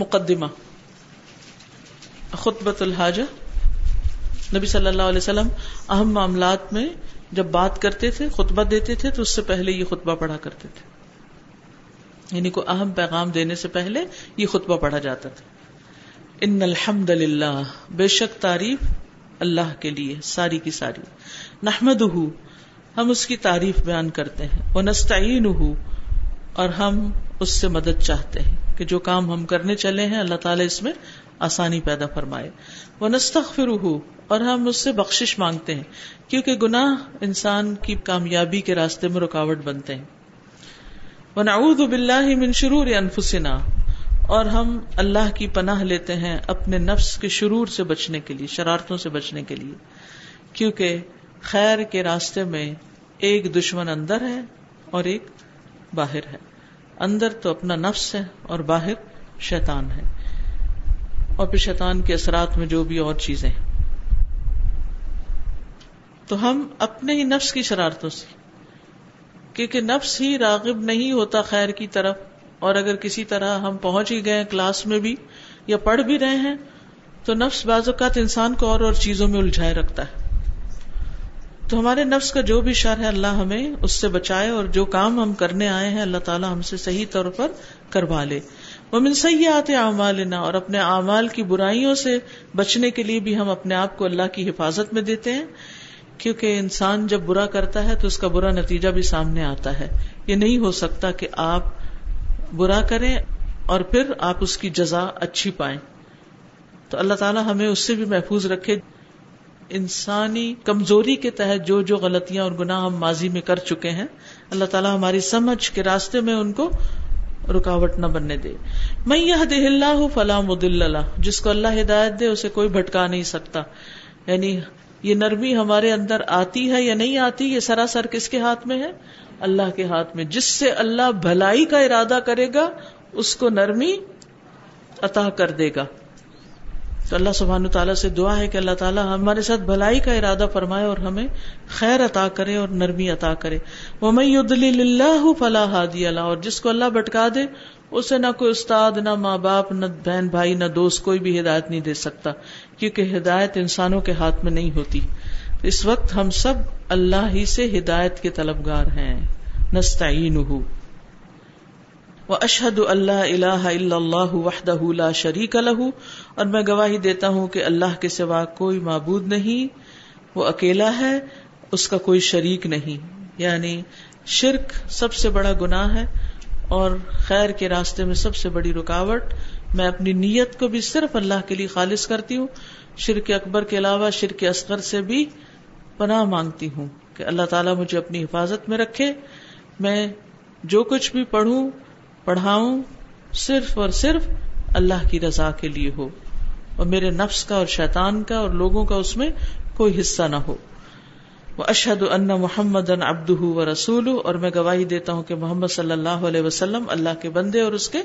مقدمہ. خطبۃ الحاجہ. نبی صلی اللہ علیہ وسلم اہم معاملات میں جب بات کرتے تھے، خطبہ دیتے تھے، تو اس سے پہلے یہ خطبہ پڑھا کرتے تھے۔ یعنی کو اہم پیغام دینے سے پہلے یہ خطبہ پڑھا جاتا تھا۔ ان الحمد للہ بے شک تعریف اللہ کے لیے، ساری کی ساری۔ نحمد ہم اس کی تعریف بیان کرتے ہیں۔ وہ نستعین اور ہم اس سے مدد چاہتے ہیں۔ کہ جو کام ہم کرنے چلے ہیں، اللہ تعالیٰ اس میں آسانی پیدا فرمائے۔ وہ نستغفر اور ہم اس سے بخشش مانگتے ہیں، کیونکہ گناہ انسان کی کامیابی کے راستے میں رکاوٹ بنتے ہیں۔ وہ نعوذ باللہ من شرور انفسنا اور ہم اللہ کی پناہ لیتے ہیں اپنے نفس کے شرور سے بچنے کے لیے، شرارتوں سے بچنے کے لیے۔ کیونکہ خیر کے راستے میں ایک دشمن اندر ہے اور ایک باہر ہے۔ اندر تو اپنا نفس ہے اور باہر شیطان ہے۔ اور پھر شیطان کے اثرات میں جو بھی اور چیزیں۔ تو ہم اپنے ہی نفس کی شرارتوں سے، کیونکہ نفس ہی راغب نہیں ہوتا خیر کی طرف، اور اگر کسی طرح ہم پہنچ ہی گئے کلاس میں بھی یا پڑھ بھی رہے ہیں، تو نفس بعض اوقات انسان کو اور اور چیزوں میں الجھائے رکھتا ہے۔ تو ہمارے نفس کا جو بھی شر ہے اللہ ہمیں اس سے بچائے اور جو کام ہم کرنے آئے ہیں اللہ تعالیٰ ہم سے صحیح طور پر کروا لے۔ وہ من صحیح آتے اعمال اور اپنے اعمال کی برائیوں سے بچنے کے لیے بھی ہم اپنے آپ کو اللہ کی حفاظت میں دیتے ہیں۔ کیونکہ انسان جب برا کرتا ہے تو اس کا برا نتیجہ بھی سامنے آتا ہے۔ یہ نہیں ہو سکتا کہ آپ برا کریں اور پھر آپ اس کی جزا اچھی پائیں۔ تو اللہ تعالیٰ ہمیں اس سے بھی محفوظ رکھے۔ انسانی کمزوری کے تحت جو جو غلطیاں اور گناہ ہم ماضی میں کر چکے ہیں، اللہ تعالیٰ ہماری سمجھ کے راستے میں ان کو رکاوٹ نہ بننے دے۔ میں یہ دہ اللہ فلاں مد اللہ جس کو اللہ ہدایت دے اسے کوئی بھٹکا نہیں سکتا۔ یعنی یہ نرمی ہمارے اندر آتی ہے یا نہیں آتی، یہ سراسر کس کے ہاتھ میں ہے؟ اللہ کے ہاتھ میں۔ جس سے اللہ بھلائی کا ارادہ کرے گا، اس کو نرمی عطا کر دے گا۔ تو اللہ سبحان تعالیٰ سے دعا ہے کہ اللہ تعالیٰ ہمارے ساتھ بھلائی کا ارادہ فرمائے اور ہمیں خیر عطا کرے اور نرمی عطا کرے۔ وہ میں اللہ فلاح ہادی اللہ اور جس کو اللہ بٹکا دے، اسے نہ کوئی استاد، نہ ماں باپ، نہ بہن بھائی، نہ دوست کوئی بھی ہدایت نہیں دے سکتا، کیونکہ ہدایت انسانوں کے ہاتھ میں نہیں ہوتی۔ اس وقت ہم سب اللہ ہی سے ہدایت کے طلبگار ہیں۔ نستعین اشحد اللہ اللہ اللہ وحدہ لا شریک الح اور میں گواہی دیتا ہوں کہ اللہ کے سوا کوئی معبود نہیں، وہ اکیلا ہے، اس کا کوئی شریک نہیں۔ یعنی شرک سب سے بڑا گناہ ہے، اور خیر کے راستے میں سب سے بڑی رکاوٹ۔ میں اپنی نیت کو بھی صرف اللہ کے لیے خالص کرتی ہوں، شرک اکبر کے علاوہ شرک اصغر سے بھی پناہ مانگتی ہوں کہ اللہ تعالیٰ مجھے اپنی حفاظت میں رکھے۔ میں جو کچھ بھی پڑھوں پڑھاؤں صرف اور صرف اللہ کی رضا کے لیے ہو اور میرے نفس کا اور شیطان کا اور لوگوں کا اس میں کوئی حصہ نہ ہو۔ وہ اشد ان محمد ان ابد و رسول اور میں گواہی دیتا ہوں کہ محمد صلی اللہ علیہ وسلم اللہ کے بندے اور اس کے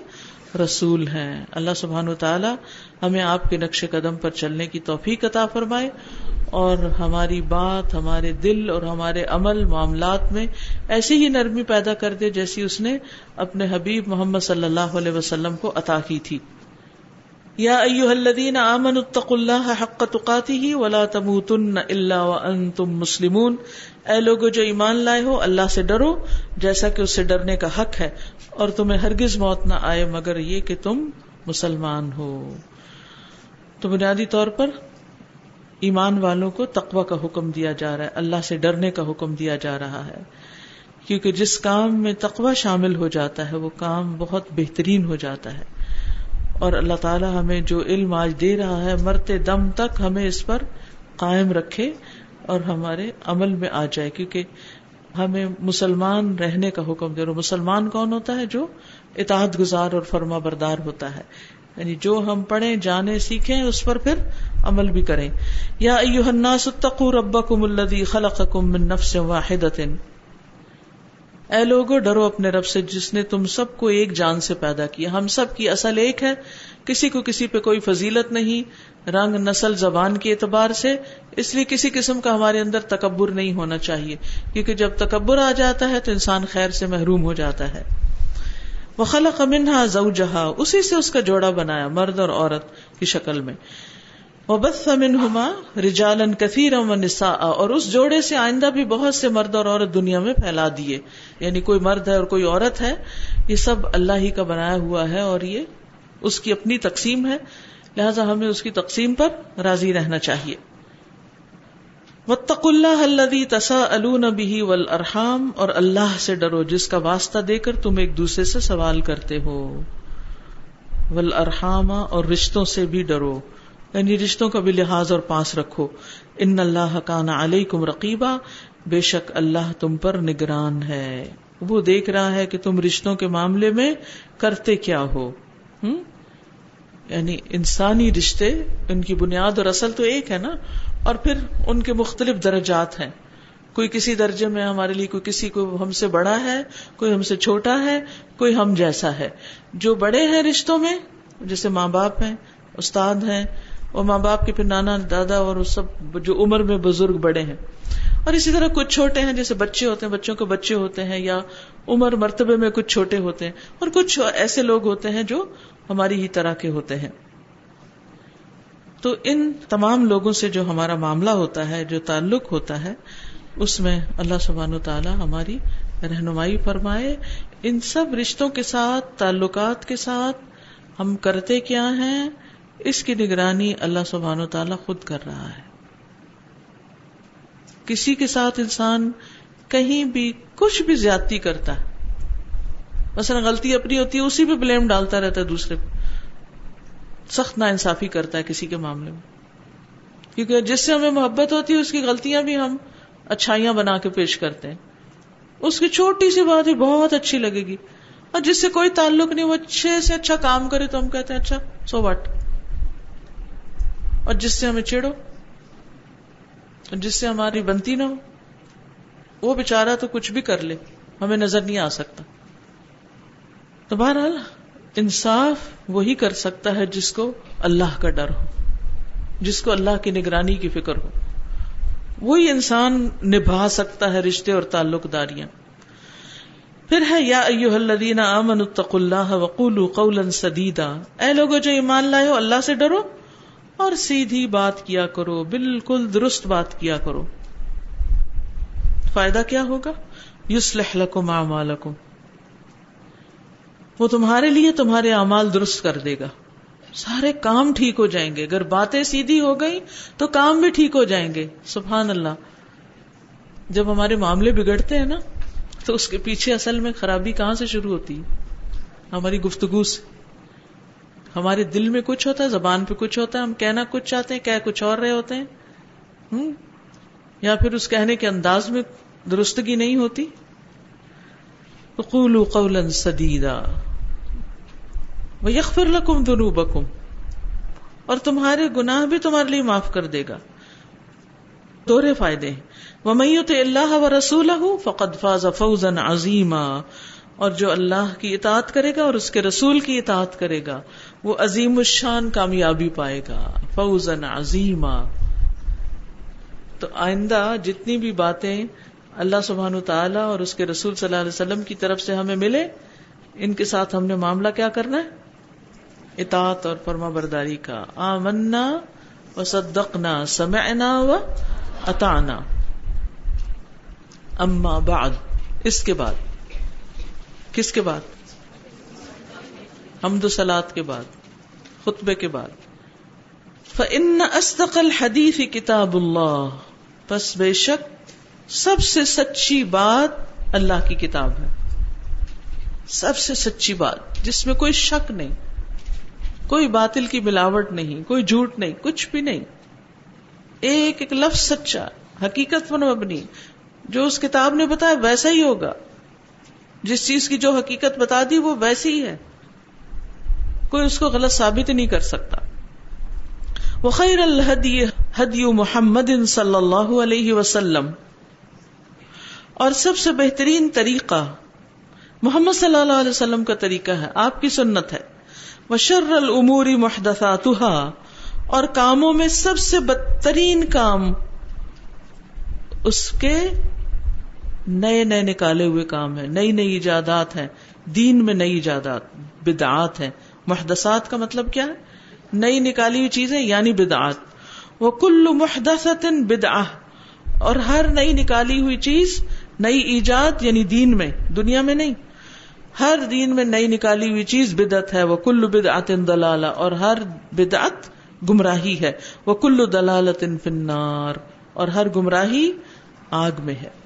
رسول ہیں۔ اللہ سبحان و تعالی ہمیں آپ کے نقش قدم پر چلنے کی توفیق عطا فرمائے اور ہماری بات، ہمارے دل اور ہمارے عمل معاملات میں ایسی ہی نرمی پیدا کر دے جیسی اس نے اپنے حبیب محمد صلی اللہ علیہ وسلم کو عطا کی تھی۔ یا ایوہ الذین آمنوا اتقوا اللہ حق تقاته ولا تموتن الا وانتم مسلمون۔ اے لوگو، جو ایمان لائے ہو، اللہ سے ڈرو، جیسا کہ اس سے ڈرنے کا حق ہے، اور تمہیں ہرگز موت نہ آئے، مگر یہ کہ تم مسلمان ہو۔ تو بنیادی طور پر ایمان والوں کو تقوی کا حکم دیا جا رہا ہے، اللہ سے ڈرنے کا حکم دیا جا رہا ہے۔ کیونکہ جس کام میں تقوی شامل ہو جاتا ہے، وہ کام بہت بہترین ہو جاتا ہے۔ اور اللہ تعالیٰ ہمیں جو علم آج دے رہا ہے، مرتے دم تک ہمیں اس پر قائم رکھے اور ہمارے عمل میں آ جائے، کیونکہ ہمیں مسلمان رہنے کا حکم دے۔ رہا مسلمان کون ہوتا ہے؟ جو اتحاد گزار اور فرما بردار ہوتا ہے۔ یعنی جو ہم پڑھیں جانے سیکھیں، اس پر پھر عمل بھی کریں۔ یا ایوہ الناس اتقوا ربکم الذی خلقکم من نفس واحدۃ۔ اے لوگو، ڈرو اپنے رب سے، جس نے تم سب کو ایک جان سے پیدا کیا۔ ہم سب کی اصل ایک ہے۔ کسی کو کسی پہ کوئی فضیلت نہیں۔ رنگ، نسل، زبان کے اعتبار سے۔ اس لیے کسی قسم کا ہمارے اندر تکبر نہیں ہونا چاہیے۔ کیونکہ جب تکبر آ جاتا ہے تو انسان خیر سے محروم ہو جاتا ہے۔ وہ خلق منہا زوجہا اسی سے اس کا جوڑا بنایا مرد اور عورت کی شکل میں۔ وبث منہما رجالا کثیرا ونساء، اور اس جوڑے سے آئندہ بھی بہت سے مرد اور عورت دنیا میں پھیلا دیے۔ یعنی کوئی مرد ہے اور کوئی عورت ہے، یہ سب اللہ ہی کا بنایا ہوا ہے اور یہ اس کی اپنی تقسیم ہے۔ لہذا ہمیں اس کی تقسیم پر راضی رہنا چاہیے۔ وطق اللہ الذي تساءلون به والارحام اور اللہ سے ڈرو جس کا واسطہ دے کر تم ایک دوسرے سے سوال کرتے ہو۔ والارحام اور رشتوں سے بھی ڈرو۔ یعنی رشتوں کا بھی لحاظ اور پاس رکھو۔ ان اللہ کان علیکم رقیبا، بے شک اللہ تم پر نگران ہے۔ وہ دیکھ رہا ہے کہ تم رشتوں کے معاملے میں کرتے کیا ہو۔ یعنی انسانی رشتے، ان کی بنیاد اور اصل تو ایک ہے نا، اور پھر ان کے مختلف درجات ہیں۔ کوئی کسی درجے میں ہمارے لیے کوئی کسی کو ہم سے بڑا ہے، کوئی ہم سے چھوٹا ہے، کوئی ہم جیسا ہے۔ جو بڑے ہیں رشتوں میں، جیسے ماں باپ ہیں، استاد ہیں اور ماں باپ کے پھر نانا، دادا اور سب جو عمر میں بزرگ بڑے ہیں۔ اور اسی طرح کچھ چھوٹے ہیں، جیسے بچے ہوتے ہیں، بچوں کے بچے ہوتے ہیں یا عمر مرتبے میں کچھ چھوٹے ہوتے ہیں۔ اور کچھ ایسے لوگ ہوتے ہیں جو ہماری ہی طرح کے ہوتے ہیں۔ تو ان تمام لوگوں سے جو ہمارا معاملہ ہوتا ہے، جو تعلق ہوتا ہے، اس میں اللہ سبحان و تعالی ہماری رہنمائی فرمائے۔ ان سب رشتوں کے ساتھ، تعلقات کے ساتھ ہم کرتے کیا ہیں؟ اس کی نگرانی اللہ سبحان و تعالیٰ خود کر رہا ہے۔ کسی کے ساتھ انسان کہیں بھی کچھ بھی زیادتی کرتا ہے، مثلا غلطی اپنی ہوتی ہے، اسی پہ بلیم ڈالتا رہتا ہے دوسرے پہ۔ سخت نا انصافی کرتا ہے کسی کے معاملے میں۔ کیونکہ جس سے ہمیں محبت ہوتی ہے، اس کی غلطیاں بھی ہم اچھائیاں بنا کے پیش کرتے ہیں۔ اس کی چھوٹی سی بات ہی بہت اچھی لگے گی۔ اور جس سے کوئی تعلق نہیں، وہ اچھے سے اچھا کام کرے تو ہم کہتے ہیں اچھا سو واٹ اور جس سے ہمیں چڑھو جس سے ہماری بنتی نہ ہو، وہ بےچارا تو کچھ بھی کر لے، ہمیں نظر نہیں آ سکتا۔ تو بہرحال، انصاف وہی کر سکتا ہے جس کو اللہ کا ڈر ہو، جس کو اللہ کی نگرانی کی فکر ہو۔ وہی انسان نبھا سکتا ہے رشتے اور تعلق داریاں پھر ہے، یا ایو الذین آمنوا اتقوا اللہ وقولوا قولا سدیدا۔ اے لوگو، جو ایمان لائے ہو، اللہ سے ڈرو۔ اور سیدھی بات کیا کرو، بالکل درست بات کیا کرو۔ فائدہ کیا ہوگا؟ یوسلح لکم اعمالکم۔ وہ تمہارے لیے تمہارے اعمال درست کر دے گا۔ سارے کام ٹھیک ہو جائیں گے۔ اگر باتیں سیدھی ہو گئی تو کام بھی ٹھیک ہو جائیں گے۔ سبحان اللہ۔ جب ہمارے معاملے بگڑتے ہیں نا، تو اس کے پیچھے اصل میں خرابی کہاں سے شروع ہوتی؟ ہے ہماری گفتگو سے۔ ہمارے دل میں کچھ ہوتا ہے، زبان پہ کچھ ہوتا ہے، ہم کہنا کچھ چاہتے ہیں، کہہ کچھ اور رہے ہوتے ہیں۔ یا پھر اس کہنے کے انداز میں درستگی نہیں ہوتی؟ قولوا قولا سدیدا۔ ویغفر لکم ذنوبکم اور تمہارے گناہ بھی تمہارے لیے معاف کر دے گا۔ دورے فائدے وَمَن يُطِعِ اللَّهَ وَرَسُولَهُ فَقَدْ فَازَ فَوْزًا عَظِيمًا۔ اور جو اللہ کی اطاعت کرے گا اور اس کے رسول کی اطاعت کرے گا۔ وہ عظیم الشان کامیابی پائے گا فوزن عظیم تو آئندہ جتنی بھی باتیں اللہ سبحان تعالی اور اس کے رسول صلی اللہ علیہ وسلم کی طرف سے ہمیں ملے، ان کے ساتھ ہم نے معاملہ کیا کرنا ہے؟ اطاعت اور فرما برداری کا۔ آمنا و صدقنا، سمعنا و اطانا اما بعد، اس کے بعد۔ کس کے بعد؟ حمد و سلاد کے بعد، خطبے کے بعد۔ فن استقل حدیف کتاب اللہ بس بے شک سب سے سچی بات اللہ کی کتاب ہے۔ سب سے سچی بات، جس میں کوئی شک نہیں، کوئی باطل کی ملاوٹ نہیں، کوئی جھوٹ نہیں، کچھ بھی نہیں۔ ایک ایک لفظ سچا، حقیقت من مبنی، جو اس کتاب نے بتایا ویسا ہی ہوگا۔ جس چیز کی جو حقیقت بتا دی وہ ویسی ہی ہے۔ کوئی اس کو غلط ثابت نہیں کر سکتا۔ وہ خیر الحدی محمد صلی اللہ علیہ وسلم۔ اور سب سے بہترین طریقہ محمد صلی اللہ علیہ وسلم کا طریقہ ہے، آپ کی سنت ہے۔ وشر العموری محدثاتها۔ اور کاموں میں سب سے بدترین کام اس کے نئے نئے نکالے ہوئے کام ہیں، نئی نئی ایجادات ہیں، دین میں نئی ایجادات، بدعات ہیں۔ محدثات کا مطلب کیا ہے؟ نئی نکالی ہوئی چیزیں یعنی بدعات۔ وہ کل محدثت بدعہ۔ اور ہر نئی نکالی ہوئی چیز نئی ایجاد یعنی دین میں، دنیا میں نہیں۔ ہر دین میں نئی نکالی ہوئی چیز بدعت ہے۔ وہ کل بدعت دلالہ۔ اور ہر بدعت گمراہی ہے۔ وہ کل دلالت فنار اور ہر گمراہی آگ میں ہے۔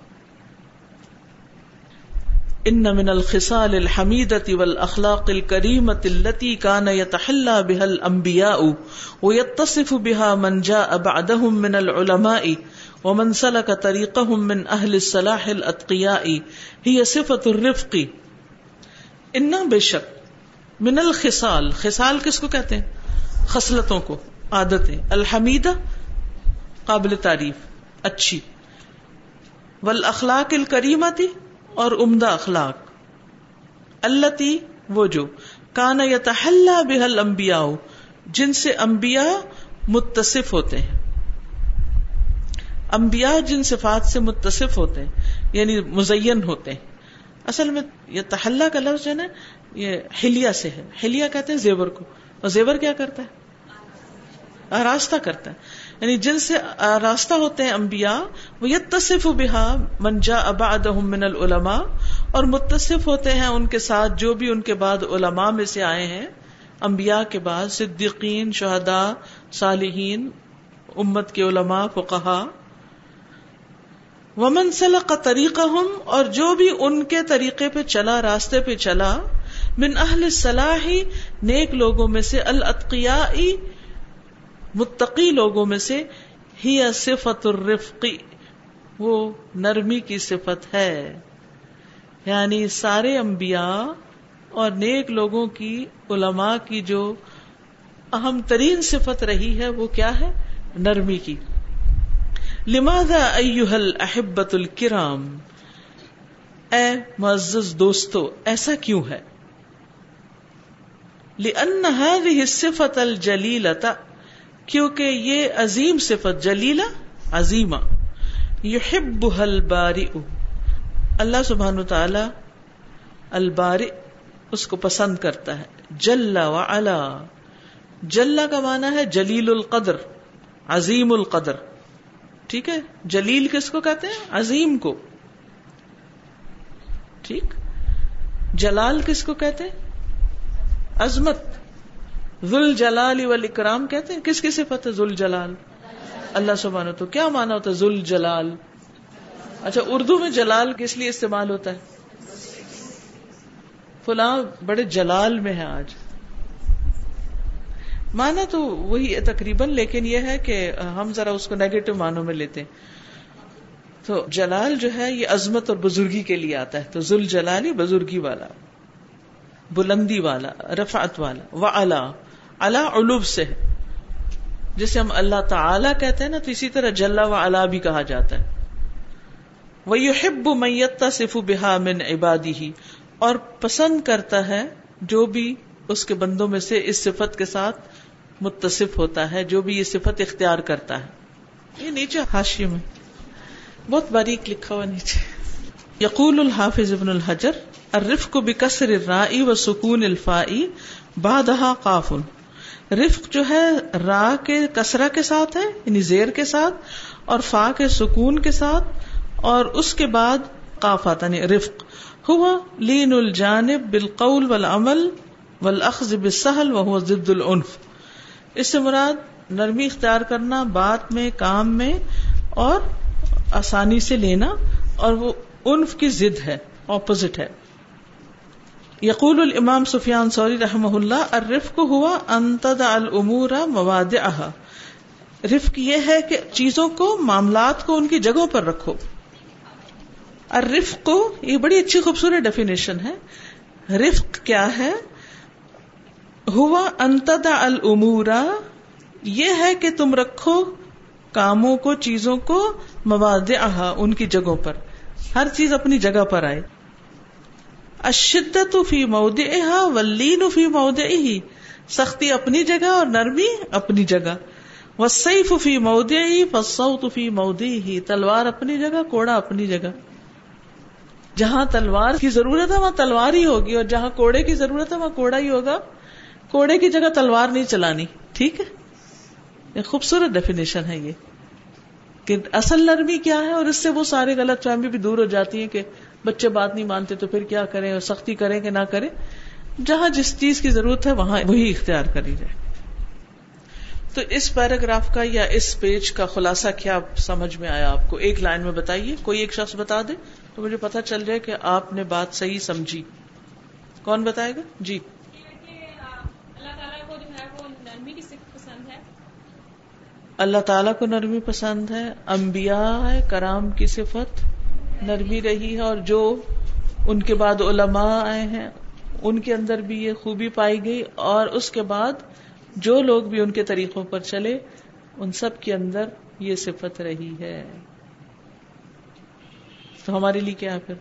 ان من الخصال الحمیدة والاخلاق الكريمة التي كان يتحلى بها الانبياء ويتصف بها من جاء بعدهم من العلماء ومن سلك طريقهم من اهل الصلاح الاتقياء هي صفة الرفق. ان بے شک من الخصال، خصال کس کو کہتے ہیں؟ خصلتوں کو، عادتیں. الحمیدہ قابل تعریف، اچھی. والاخلاق الکریمتی اور عمدہ اخلاق۔ اللہ وہ جو، کانا یتحلہ بحل امبیا جن سے انبیاء متصف ہوتے ہیں۔ انبیاء جن صفات سے متصف ہوتے ہیں یعنی مزین ہوتے ہیں۔ اصل میں یہ تحلہ کا لفظ جو ہے نا، یہ ہلیا سے ہے۔ ہلیا کہتے ہیں زیور کو۔ اور زیور کیا کرتا ہے؟ آراستہ کرتا ہے۔ یعنی جن سے آراستہ ہوتے ہیں انبیاء، وہ یہ تصف منجا ابا من العلماء، اور متصف ہوتے ہیں ان کے ساتھ جو بھی ان کے بعد علماء میں سے آئے ہیں، انبیاء کے بعد، صدیقین، شہداء، صالحین، امت کے علماء، فقہا. ومن سلق کا طریقہ اور جو بھی ان کے طریقے پہ چلا، راستے پہ چلا، من اہل صلاحی نیک لوگوں میں سے العطقیائی متقی لوگوں میں سے ہی صفت الرفقی وہ نرمی کی صفت ہے۔ یعنی سارے انبیاء اور نیک لوگوں کی علماء کی جو اہم ترین صفت رہی ہے، وہ کیا ہے؟ نرمی کی۔ لماذا ایوہ الاحبت الکرام؟ اے معزز دوستو، ایسا کیوں ہے؟ لأن هذه الصفة الجلیلة کیونکہ یہ عظیم صفت جلیلہ عظیمہ یحب الباری اللہ سبحان تعالی الباری اس کو پسند کرتا ہے. جل و علا جل کا معنی ہے جلیل القدر، عظیم القدر. ٹھیک ہے؟ جلیل کس کو کہتے ہیں؟ عظیم کو. ٹھیک؟ جلال کس کو کہتے ہیں؟ عظمت. ذل جلال اکرام کہتے ہیں؟ کس کی صفت ہے ذل جلال اللہ سبحانہ تو کیا مانا ہوتا ہے ذل جلال اچھا اردو میں جلال کس لیے استعمال ہوتا ہے؟ فلاں بڑے جلال میں ہے آج۔ مانا تو وہی ہے تقریباً، لیکن یہ ہے کہ ہم ذرا اس کو نیگیٹو معنوں میں لیتے ہیں۔ تو جلال جو ہے، یہ عظمت اور بزرگی کے لیے آتا ہے۔ تو ذل جلالی بزرگی والا، بلندی والا، رفعت والا و اللہ علوب سے جسے ہم اللہ تعالی کہتے ہیں نا، تو اسی طرح جلا و الا بھی کہا جاتا ہے۔ وہ یحب میتا صف بحا من عبادی ہی اور پسند کرتا ہے جو بھی اس کے بندوں میں سے اس صفت کے ساتھ متصف ہوتا ہے، جو بھی یہ صفت اختیار کرتا ہے۔ یہ نیچے حاشی میں۔ بہت باریک لکھا ہوا نیچے۔ یقول الحافظ ابن الحجر، الرفق بکسر الرائی و سکون الفائی بادہ قافن رفق جو ہے را کے کسرا کے ساتھ ہے یعنی زیر کے ساتھ، اور فا کے سکون کے ساتھ، اور اس کے بعد قاف آتا یعنی رفق۔ ہوا لین الجانب بالقول والعمل والاخذ بالسهل وهو ضد العنف۔ اس سے مراد نرمی اختیار کرنا، بات میں، کام میں، اور آسانی سے لینا، اور وہ عنف کی ضد ہے اپوزٹ ہے۔ یقول الامام سفیان سوری رحم اللہ، الرفق ہوا انتد العمور مواد رفق یہ ہے کہ چیزوں کو، معاملات کو ان کی جگہوں پر رکھو. الرفق کو یہ بڑی اچھی خوبصورت ڈیفینیشن ہے. رفق کیا ہے؟ ہوا انتد العمور یہ ہے کہ تم رکھو کاموں کو، چیزوں کو مواد ان کی جگہوں پر. ہر چیز اپنی جگہ پر آئے. اشدت فی مود ولین فی مود سختی اپنی جگہ اور نرمی اپنی جگہ۔ وسیف فی مود فی مودی ہی تلوار اپنی جگہ، کوڑا اپنی جگہ۔ جہاں تلوار کی ضرورت ہے، وہاں تلوار ہی ہوگی، اور جہاں کوڑے کی ضرورت ہے، وہاں کوڑا ہی ہوگا۔ کوڑے کی جگہ تلوار نہیں چلانی، ٹھیک ہے؟ یہ خوبصورت ڈیفینیشن ہے یہ۔ کہ اصل نرمی کیا ہے، اور اس سے وہ سارے غلط فہمی بھی دور ہو جاتی ہیں کہ بچے بات نہیں مانتے تو پھر کیا کریں اور سختی کریں کہ نہ کریں؟ جہاں جس چیز کی ضرورت ہے وہاں وہی اختیار کری جائے۔ تو اس پیراگراف کا یا اس پیج کا خلاصہ کیا سمجھ میں آیا آپ کو؟ ایک لائن میں بتائیے، کوئی ایک شخص بتا دے تو مجھے پتا چل جائے کہ آپ نے بات صحیح سمجھی۔ کون بتائے گا؟ جی۔ اللہ تعالیٰ کو نرمی پسند ہے، انبیاء کرام کی صفت۔ نرمی رہی ہے اور جو ان کے بعد علماء آئے ہیں، ان کے اندر بھی یہ خوبی پائی گئی اور اس کے بعد جو لوگ بھی ان کے طریقوں پر چلے، ان سب کے اندر یہ صفت رہی ہے۔ تو ہمارے لیے کیا ہے پھر؟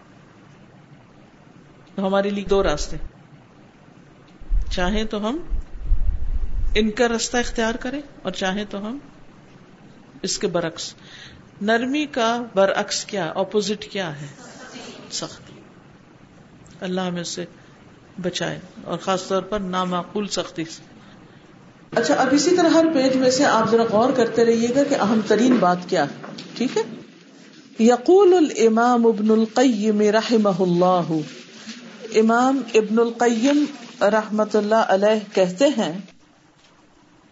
تو ہمارے لیے دو راستے۔ چاہیں تو ہم ان کا راستہ اختیار کریں اور چاہیں تو ہم اس کے برعکس۔ نرمی کا برعکس کیا اپوزٹ کیا ہے؟ سختی۔ اللہ ہمیں سے بچائے اور خاص طور پر نامعقول سختی سے۔ اچھا اب اسی طرح ہر پیج میں سے آپ ذرا غور کرتے رہیے گا کہ اہم ترین بات کیا ہے۔ ٹھیک ہے؟ یقول الامام ابن القیم رحمہ اللہ۔ امام ابن القیم رحمت اللہ علیہ کہتے ہیں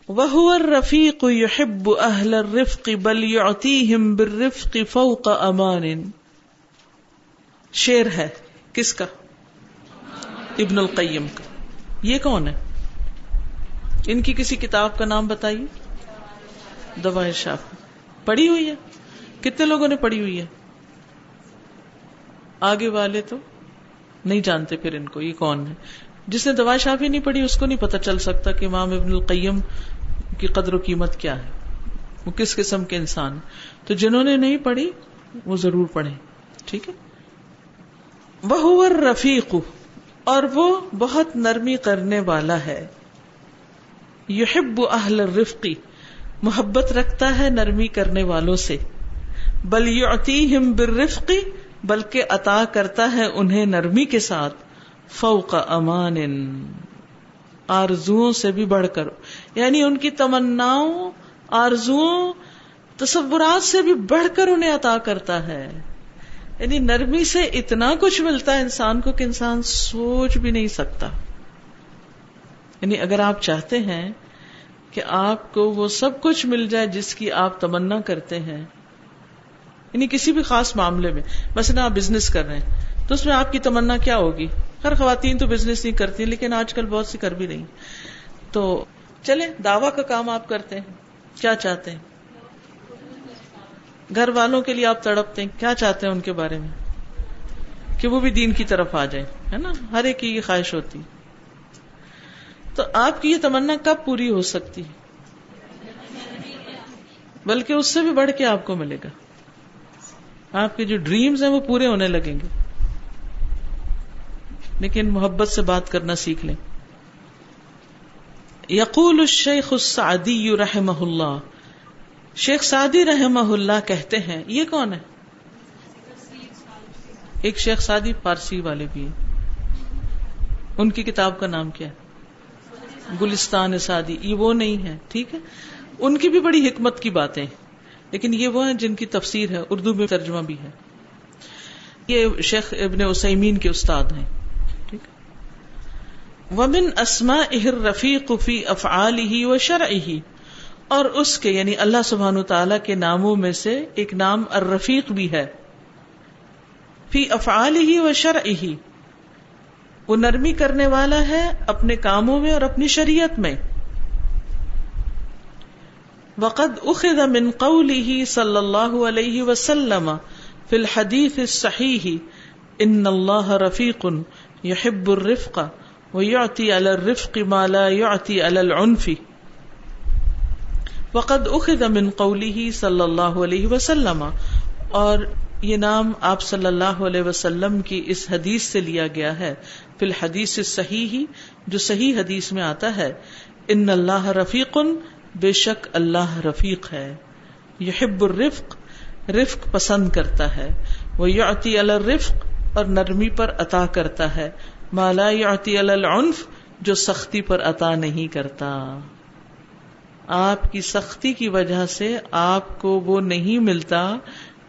وہ الرفیق يحب اہل الرفق بل يعطيهم بالرفق فوق امان شیر ہے۔ کس کا؟ ابن القیم کا۔ یہ کون ہے؟ ان کی کسی کتاب کا نام بتائیے۔ دوا شاف پڑھی ہوئی ہے؟ کتنے لوگوں نے پڑھی ہوئی ہے؟ آگے والے تو نہیں جانتے پھر ان کو۔ یہ کون ہے؟ جس نے دوا شافی نہیں پڑھی، اس کو نہیں پتا چل سکتا کہ امام ابن القیم کی قدر و قیمت کیا ہے؟ وہ کس قسم کے انسان تو جنہوں نے نہیں پڑھی، وہ ضرور پڑھے ٹھیک ہے؟ وہ رفیق اور وہ بہت نرمی کرنے والا ہے۔ یحب اہل رفقی محبت رکھتا ہے نرمی کرنے والوں سے۔ بل یعطیہم بالرفقی بلکہ عطا کرتا ہے انہیں نرمی کے ساتھ۔ فوق امان آرزو سے بھی بڑھ کر۔ یعنی ان کی تمنا آرزو تصورات سے بھی بڑھ کر انہیں عطا کرتا ہے۔ یعنی نرمی سے اتنا کچھ ملتا ہے انسان کو کہ انسان سوچ بھی نہیں سکتا۔ یعنی اگر آپ چاہتے ہیں کہ آپ کو وہ سب کچھ مل جائے جس کی آپ تمنا کرتے ہیں یعنی کسی بھی خاص معاملے میں بس آپ بزنس کر رہے ہیں، تو اس میں آپ کی تمنا کیا ہوگی؟ ہر خواتین تو بزنس نہیں کرتی، لیکن آج کل بہت سی کر بھی نہیں تو چلے دعوی کا کام آپ کرتے ہیں۔ کیا چاہتے ہیں؟ گھر والوں کے لیے آپ تڑپتے ہیں۔ کیا چاہتے ہیں ان کے بارے میں؟ کہ وہ بھی دین کی طرف آ جائے ہے نا؟ ہر ایک کی یہ خواہش ہوتی۔ تو آپ کی یہ تمنا کب پوری ہو سکتی؟ بلکہ اس سے بھی بڑھ کے آپ کو ملے گا۔ آپ کے جو ڈریمز ہیں وہ پورے ہونے لگیں گے۔ لیکن محبت سے بات کرنا سیکھ لیں۔ یقول الشیخ السعدی رحمہ اللہ۔ شیخ سعدی رحمہ اللہ کہتے ہیں، یہ کون ہے؟ ایک شیخ سعدی پارسی والے بھی ان کی کتاب کا نام کیا ہے؟ گلستان سعدی۔ یہ وہ نہیں ہے ٹھیک ہے؟ ان کی بھی بڑی حکمت کی باتیں لیکن یہ وہ ہیں جن کی تفسیر ہے۔ اردو میں ترجمہ بھی ہے۔ یہ شیخ ابن اسیمین کے استاد ہیں۔ ومن اسما اہر رفیق فی افعال ہی و شرع ہی اور اس کے یعنی اللہ سبحان تعالی کے ناموں میں سے ایک نام الرفیق بھی ہے۔ فی افعال ہی و شرع ہی وہ نرمی کرنے والا ہے اپنے کاموں میں اور اپنی شریعت میں۔ وقد اخذ من قوله صلی اللہ علیہ وسلم فی الحدیث الصحیح ان اللہ رفیق یحب الرفق۔ ويعطي على الرفق ما لا يعطي على العنف. وقد اخذ من قوله صلی اللہ علیہ وسلم. اور یہ نام آپ صلی اللہ علیہ وسلم کی اس حدیث سے لیا گیا ہے. فی الحدیث صحیح ہی جو صحیح حدیث میں آتا ہے. ان اللہ رفیق، بے شک اللہ رفیق ہے. یحب الرفق، رفق پسند کرتا ہے. وہ یعطی الرفق اور نرمی پر عطا کرتا ہے. مالا یعطی العنف، جو سختی پر عطا نہیں کرتا۔ آپ کی سختی کی وجہ سے آپ کو وہ نہیں ملتا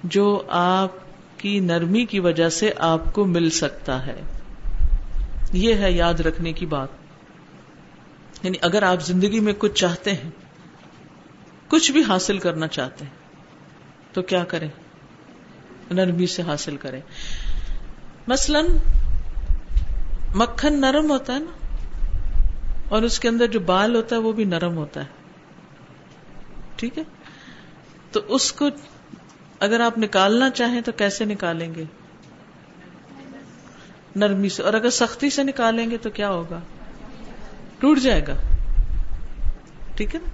جو آپ کی نرمی کی وجہ سے آپ کو مل سکتا ہے۔ یہ ہے یاد رکھنے کی بات۔ یعنی اگر آپ زندگی میں کچھ چاہتے ہیں، کچھ بھی حاصل کرنا چاہتے ہیں، تو کیا کریں؟ نرمی سے حاصل کریں۔ مثلا مکھن نرم ہوتا ہے نا اور اس کے اندر جو بال ہوتا ہے وہ بھی نرم ہوتا ہے ٹھیک ہے تو اس کو اگر آپ نکالنا چاہیں تو کیسے نکالیں گے نرمی سے اور اگر سختی سے نکالیں گے تو کیا ہوگا ٹوٹ جائے گا ٹھیک ہے نا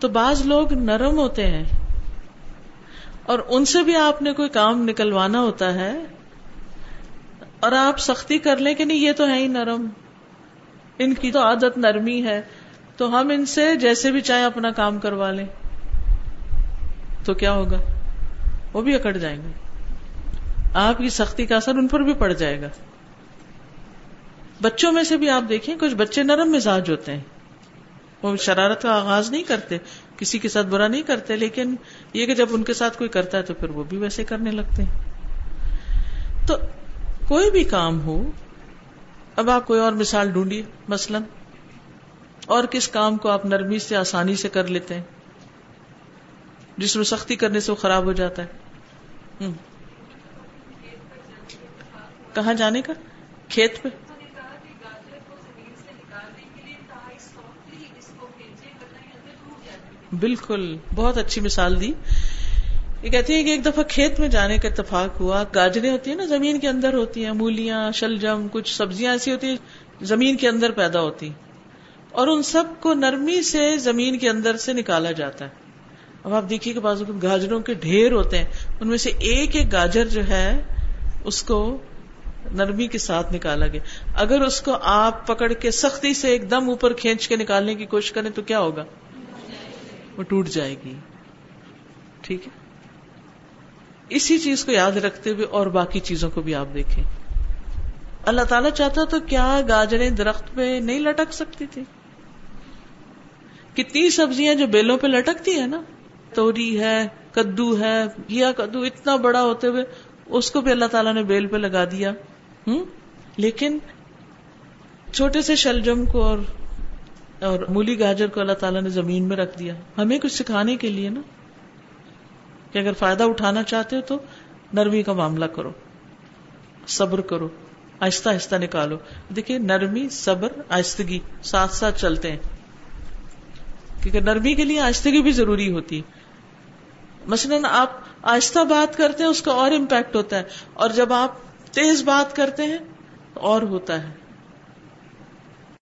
تو بعض لوگ نرم ہوتے ہیں اور ان سے بھی آپ نے کوئی کام نکلوانا ہوتا ہے اور آپ سختی کر لیں کہ نہیں، یہ تو ہے ہی نرم۔ ان کی تو عادت نرمی ہے۔ تو ہم ان سے جیسے بھی چاہے اپنا کام کروا لیں۔ تو کیا ہوگا؟ وہ بھی اکڑ جائیں گے۔ آپ کی سختی کا اثر ان پر بھی پڑ جائے گا۔ بچوں میں سے بھی آپ دیکھیں، کچھ بچے نرم مزاج ہوتے ہیں۔ وہ شرارت کا آغاز نہیں کرتے، کسی کے ساتھ برا نہیں کرتے، لیکن یہ کہ جب ان کے ساتھ کوئی کرتا ہے تو پھر وہ بھی ویسے کرنے لگتے ہیں۔ تو کوئی بھی کام ہو، اب آپ کوئی اور مثال ڈھونڈیے، مثلا، اور کس کام کو آپ نرمی سے، آسانی سے کر لیتے ہیں؟ جس میں سختی کرنے سے وہ خراب ہو جاتا ہے۔ کہاں جانے کا؟ کھیت پہ۔ بالکل، بہت اچھی مثال دی۔ یہ کہتی ہے کہ ایک دفعہ کھیت میں جانے کا اتفاق ہوا، گاجریں ہوتی ہیں نا، زمین کے اندر ہوتی ہیں، مولیاں، شلجم، کچھ سبزیاں ایسی ہوتی ہیں، زمین کے اندر پیدا ہوتی اور ان سب کو نرمی سے زمین کے اندر سے نکالا جاتا ہے۔ اب آپ دیکھیے کہ بازو گاجروں کے ڈھیر ہوتے ہیں، ان میں سے ایک ایک گاجر جو ہے، اس کو نرمی کے ساتھ نکالا گیا۔ اگر اس کو آپ پکڑ کے سختی سے ایک دم اوپر کھینچ کے نکالنے کی کوشش کریں تو کیا ہوگا؟ وہ ٹوٹ جائے گی۔ ٹھیک ہے؟ اسی چیز کو یاد رکھتے ہوئے اور باقی چیزوں کو بھی آپ دیکھیں۔ اللہ تعالیٰ چاہتا تو کیا گاجریں درخت پہ نہیں لٹک سکتی تھی؟ کتنی سبزیاں جو بیلوں پہ لٹکتی ہے نا، توری ہے، کدو ہے، گیا کدو اتنا بڑا ہوتے ہوئے اس کو بھی اللہ تعالیٰ نے بیل پہ لگا دیا۔ ہوں؟ لیکن چھوٹے سے شلجم کو اور اور مولی گاجر کو اللہ تعالیٰ نے زمین میں رکھ دیا۔ ہمیں کچھ سکھانے کے لیے نا۔ کہ اگر فائدہ اٹھانا چاہتے ہو تو نرمی کا معاملہ کرو، صبر کرو، آہستہ آہستہ نکالو۔ دیکھیے، نرمی، صبر، آہستگی ساتھ ساتھ چلتے ہیں۔ کیونکہ نرمی کے لیے آہستگی بھی ضروری ہوتی مثلاً آپ آہستہ بات کرتے ہیں، اس کا اور امپیکٹ ہوتا ہے۔ اور جب آپ تیز بات کرتے ہیں، تو اور ہوتا ہے۔